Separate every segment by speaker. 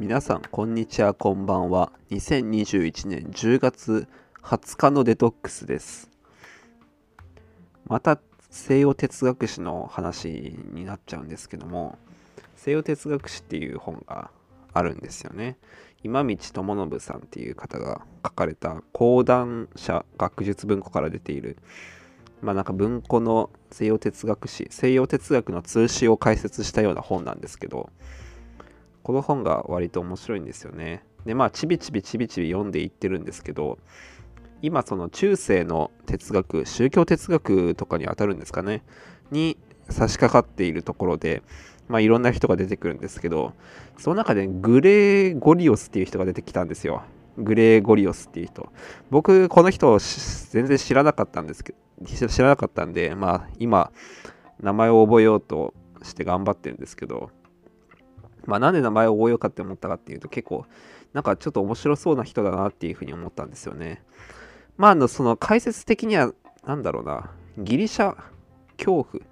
Speaker 1: 皆さんこんにちはこんばんは。2021年10月20日のデトックスです。また西洋哲学史の話になっちゃうんですけども西洋哲学史っていう本があるんですよね。今道智信さんっていう方が書かれた講談社学術文庫から出ているまあなんか文庫の西洋哲学史西洋哲学の通史を解説したような本なんですけどこの本が割と面白いんですよね。でまあちびちびちびちび読んでいってるんですけど今その中世の哲学宗教哲学とかにあたるんですかね？に差し掛かっているところでまあいろんな人が出てくるんですけどその中でグレーゴリオスっていう人が出てきたんですよ。グレーゴリオスっていう人。僕この人全然知らなかったんですけど知らなかったんでまあ今名前を覚えようとして頑張ってるんですけどまあなんで名前を覚えようかって思ったかっていうと結構なんかちょっと面白そうな人だなっていうふうに思ったんですよね。まああのその解説的には何だろうな。ギリシャ恐怖。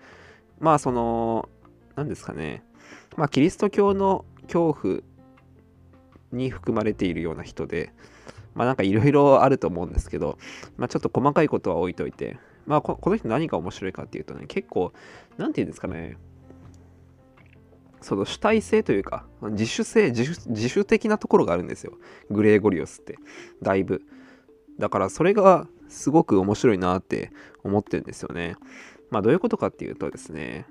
Speaker 1: まあその何ですかね。まあキリスト教の恐怖に含まれているような人で、まあなんかいろいろあると思うんですけど、まあちょっと細かいことは置いといて、まあこの人何が面白いかっていうとね、結構、なんて言うんですかね、その主体性というか、自主性自主、自主的なところがあるんですよ。グレーゴリオスって。だいぶ。だからそれがすごく面白いなって思ってるんですよね。まあどういうことかっていうとですね、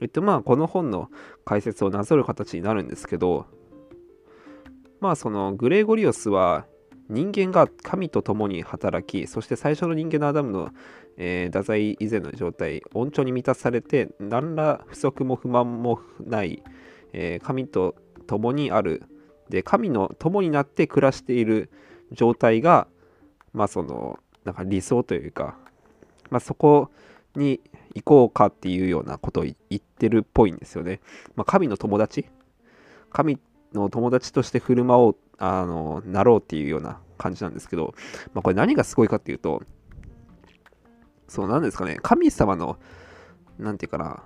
Speaker 1: えっとまあこの本の解説をなぞる形になるんですけど、まあそのグレーゴリオスは人間が神と共に働きそして最初の人間のアダムの、えー、太宰以前の状態温調に満たされて何ら不足も不満もない、えー、神と共にあるで神の共になって暮らしている状態がまあそのなんか理想というか、まあ、そこに行こうかっていうようなことを言ってるっぽいんですよね。まあ、神の友達？神の友達として振る舞おう、あの、なろうっていうような感じなんですけど、まあ、これ何がすごいかっていうと、そう、なんですかね、神様の、なんていうかな、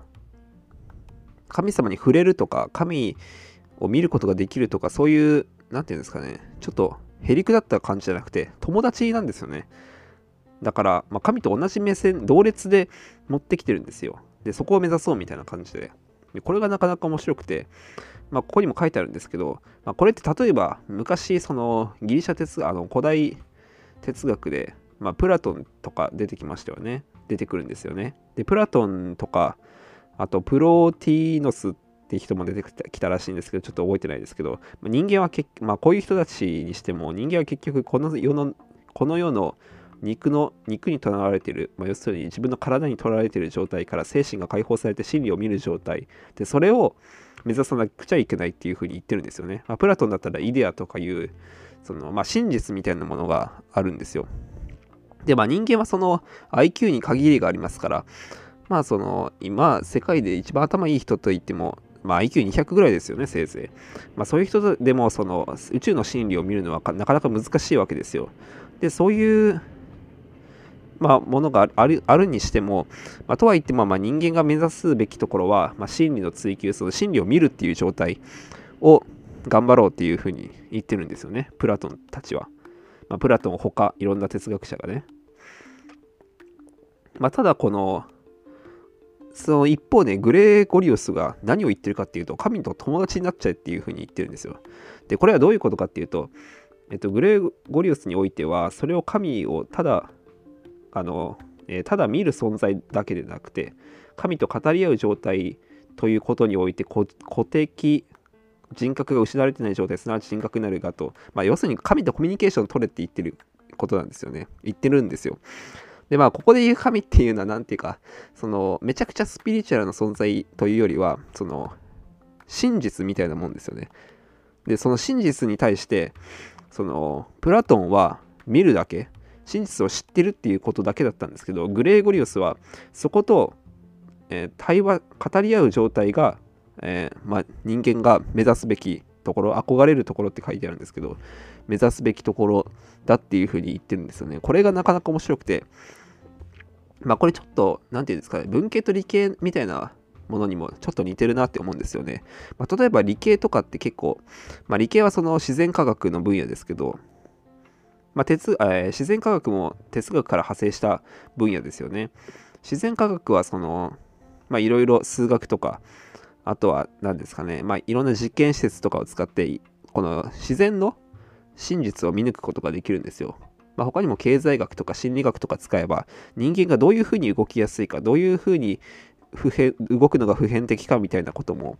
Speaker 1: 神様に触れるとか、神を見ることができるとか、そういう、なんていうんですかね、ちょっとへりくだった感じじゃなくて、友達なんですよね。だから、まあ、神と同じ目線、同列で持ってきてるんですよ。で、そこを目指そうみたいな感じで。これがなかなか面白くて、まあ、ここにも書いてあるんですけど、まあ、これって例えば昔そのギリシャ哲あの古代哲学で、まあ、プラトンとか出てきましたよね。出てくるんですよね。でプラトンとかあとプロティーノスって人も出てきたらしいんですけどちょっと覚えてないですけどま人間は結、まあ、こういう人たちにしても人間は結局この世のこの世の肉の肉にとらわれている、まあ、要するに自分の体にとらわれている状態から精神が解放されて真理を見る状態でそれを目指さなくちゃいけないっていうふうに言ってるんですよね。まあ、プラトンだったらイデアとかいうその、まあ、真実みたいなものがあるんですよ。で、まあ、人間はその IQ に限りがありますから、まあその今世界で一番頭いい人といっても、まあ、IQ200 ぐらいですよね、せいぜい。まあ、そういう人でもその宇宙の真理を見るのはなかなか難しいわけですよ。で、そういうまあ、ものがあるあるにしても、まあ、とはいっても、まあ、人間が目指すべきところは、まあ、真理の追求その真理を見るっていう状態を頑張ろうっていうふうに言ってるんですよね。プラトンたちは、まあ、プラトンほかいろんな哲学者がね、まあ、ただこのその一方ねグレーゴリオスが何を言ってるかっていうと神と友達になっちゃえっていうふうに言ってるんですよ。でこれはどういうことかっていうとえっと、グレーゴリオスにおいてはそれを神をただあの、えー、ただ見る存在だけでなくて神と語り合う状態ということにおいて固的人格が失われてない状態すなわち人格になるがと、まあ、要するに神とコミュニケーション取れって言ってることなんですよね。言ってるんですよ。でまあここで言う神っていうのは何ていうかそのめちゃくちゃスピリチュアルな存在というよりはその真実みたいなもんですよね。でその真実に対してそのプラトンは見るだけ真実を知ってるっていうことだけだったんですけどグレーゴリオスはそこと、えー、対話語り合う状態が、えー、ま、人間が目指すべきところ憧れるところって書いてあるんですけど目指すべきところだっていうふうに言ってるんですよねこれがなかなか面白くてまあこれちょっと何て言うんですかね文系と理系みたいなものにもちょっと似てるなって思うんですよね。まあ、例えば理系とかって結構、まあ、理系はその自然科学の分野ですけど、まあ、哲え、自然科学も哲学から派生した分野ですよね。自然科学はその、まあ、いろいろ数学とか、あとは何ですかね、まあ、いろんな実験施設とかを使って、この自然の真実を見抜くことができるんですよ。まあ、他にも経済学とか心理学とか使えば、人間がどういうふうに動きやすいか、どういうふうに普遍動くのが普遍的かみたいなことも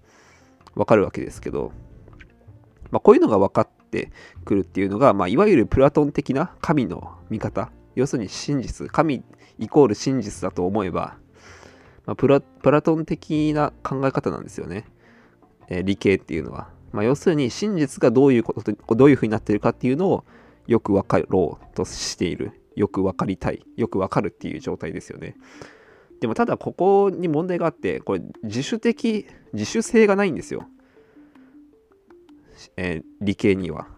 Speaker 1: わかるわけですけど、まあ、こういうのが分かってくるっていうのが、まあ、いわゆるプラトン的な神の見方。要するに真実。神イコール真実だと思えば、まあ、プラプラトン的な考え方なんですよね、えー、理系っていうのは、まあ、要するに真実がどういうことどういうふうになってるかっていうのをよく分かろうとしている。よく分かりたい。よく分かるっていう状態ですよね。でもただここに問題があってこれ自主的自主性がないんですよ。えー、理系には。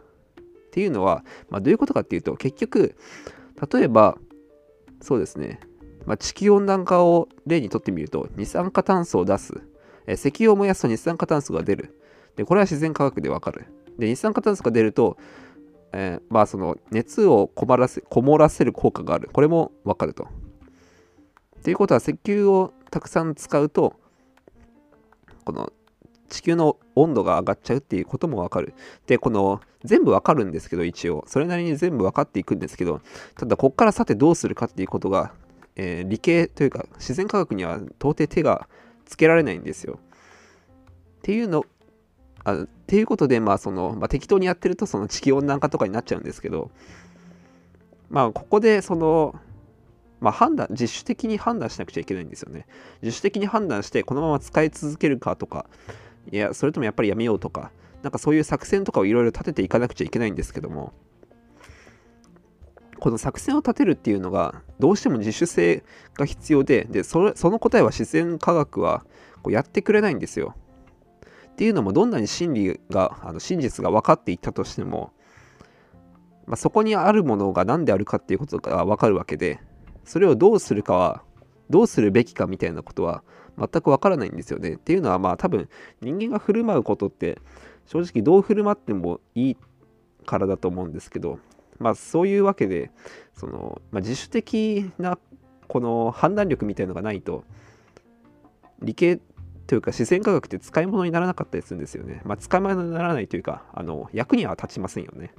Speaker 1: っていうのは、まあ、どういうことかっていうと結局例えばそうですね、まあ、地球温暖化を例にとってみると二酸化炭素を出す、えー、石油を燃やすと二酸化炭素が出る。でこれは自然科学でわかる。で二酸化炭素が出ると、えー、まあその熱をこらせこもらせる効果がある。これもわかると。っていうことは石油をたくさん使うとこの地球の温度が上がっちゃうっていうこともわかる。で、この全部わかるんですけど、一応。それなりに全部わかっていくんですけど、ただこっからさてどうするかっていうことが、えー、理系というか自然科学には到底手がつけられないんですよ。っていうの、あっていうことで、まあその、まあ、適当にやってるとその地球温暖化とかになっちゃうんですけど、まあここでその、まあ、判断、自主的に判断しなくちゃいけないんですよね。自主的に判断して、このまま使い続けるかとか、いや、それともやっぱりやめようとか、なんかそういう作戦とかをいろいろ立てていかなくちゃいけないんですけども、この作戦を立てるっていうのが、どうしても自主性が必要で、でその答えは自然科学はこうやってくれないんですよ。っていうのも、どんなに真理が、あの真実が分かっていったとしても、まあ、そこにあるものが何であるかっていうことが分かるわけで、それをどうするかは、どうするべきかみたいなことは全くわからないんですよね。っていうのはまあ多分人間が振る舞うことって正直どう振る舞ってもいいからだと思うんですけどまあそういうわけでその、まあ、自主的なこの判断力みたいのがないと理系というか自然科学って使い物にならなかったりするんですよね。まあ使い物にならないというかあの役には立ちませんよね。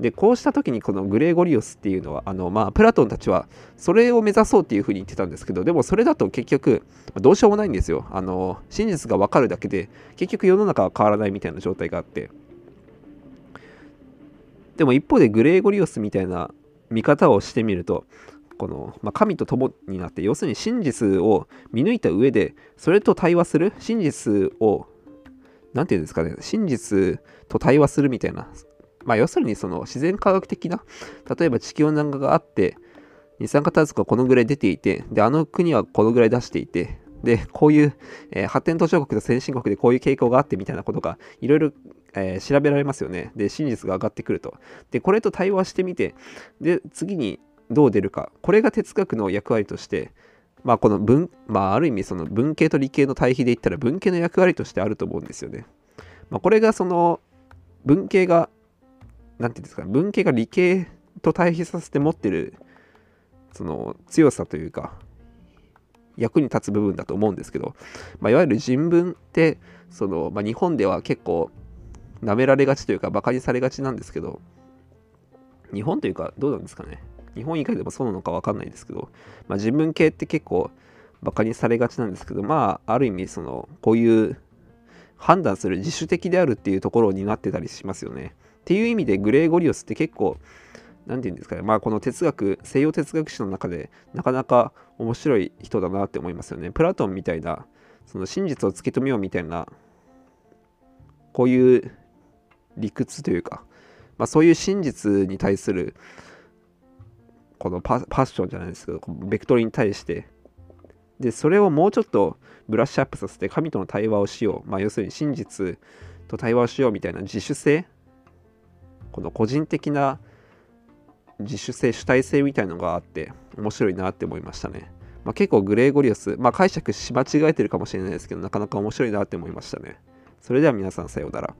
Speaker 1: でこうした時にこのグレーゴリオスっていうのはあの、まあ、プラトンたちはそれを目指そうっていうふうに言ってたんですけどでもそれだと結局どうしようもないんですよ。あの真実が分かるだけで結局世の中は変わらないみたいな状態があって。でも一方でグレーゴリオスみたいな見方をしてみるとこの、まあ、神と共になって要するに真実を見抜いた上でそれと対話する真実を何て言うんですかね真実と対話するみたいなまあ、要するにその自然科学的な、例えば地球温暖化があって、二酸化炭素がこのぐらい出ていて、で、あの国はこのぐらい出していて、で、こういう、えー、発展途上国と先進国でこういう傾向があってみたいなことがいろいろ、えー、調べられますよね。で、真実が上がってくると。で、これと対話してみて、で、次にどう出るか。これが哲学の役割として、まあ、この文、まあ、ある意味その文系と理系の対比で言ったら文系の役割としてあると思うんですよね。まあ、これがその文系がなんていうんですか、文系が理系と対比させて持ってる、その強さというか、役に立つ部分だと思うんですけど、まあ、いわゆる人文って、その、まあ、日本では結構、舐められがちというか、バカにされがちなんですけど、日本というか、どうなんですかね。日本以外でもそうなのか分かんないですけど、まあ、人文系って結構、バカにされがちなんですけど、まあ、ある意味、その、こういう判断する自主的であるっていうところになってたりしますよね。っていう意味でグレーゴリオスって結構何て言うんですかね。まあこの哲学西洋哲学史の中でなかなか面白い人だなって思いますよね。プラトンみたいなその真実を突き止めようみたいなこういう理屈というか、まあ、そういう真実に対するこのパッションじゃないですけどベクトルに対してでそれをもうちょっとブラッシュアップさせて神との対話をしよう、まあ、要するに真実と対話をしようみたいな自主性この個人的な自主性主体性みたいのがあって面白いなって思いましたね。まあ、結構グレーゴリオス、まあ、解釈し間違えてるかもしれないですけどなかなか面白いなって思いましたねそれでは皆さんさようなら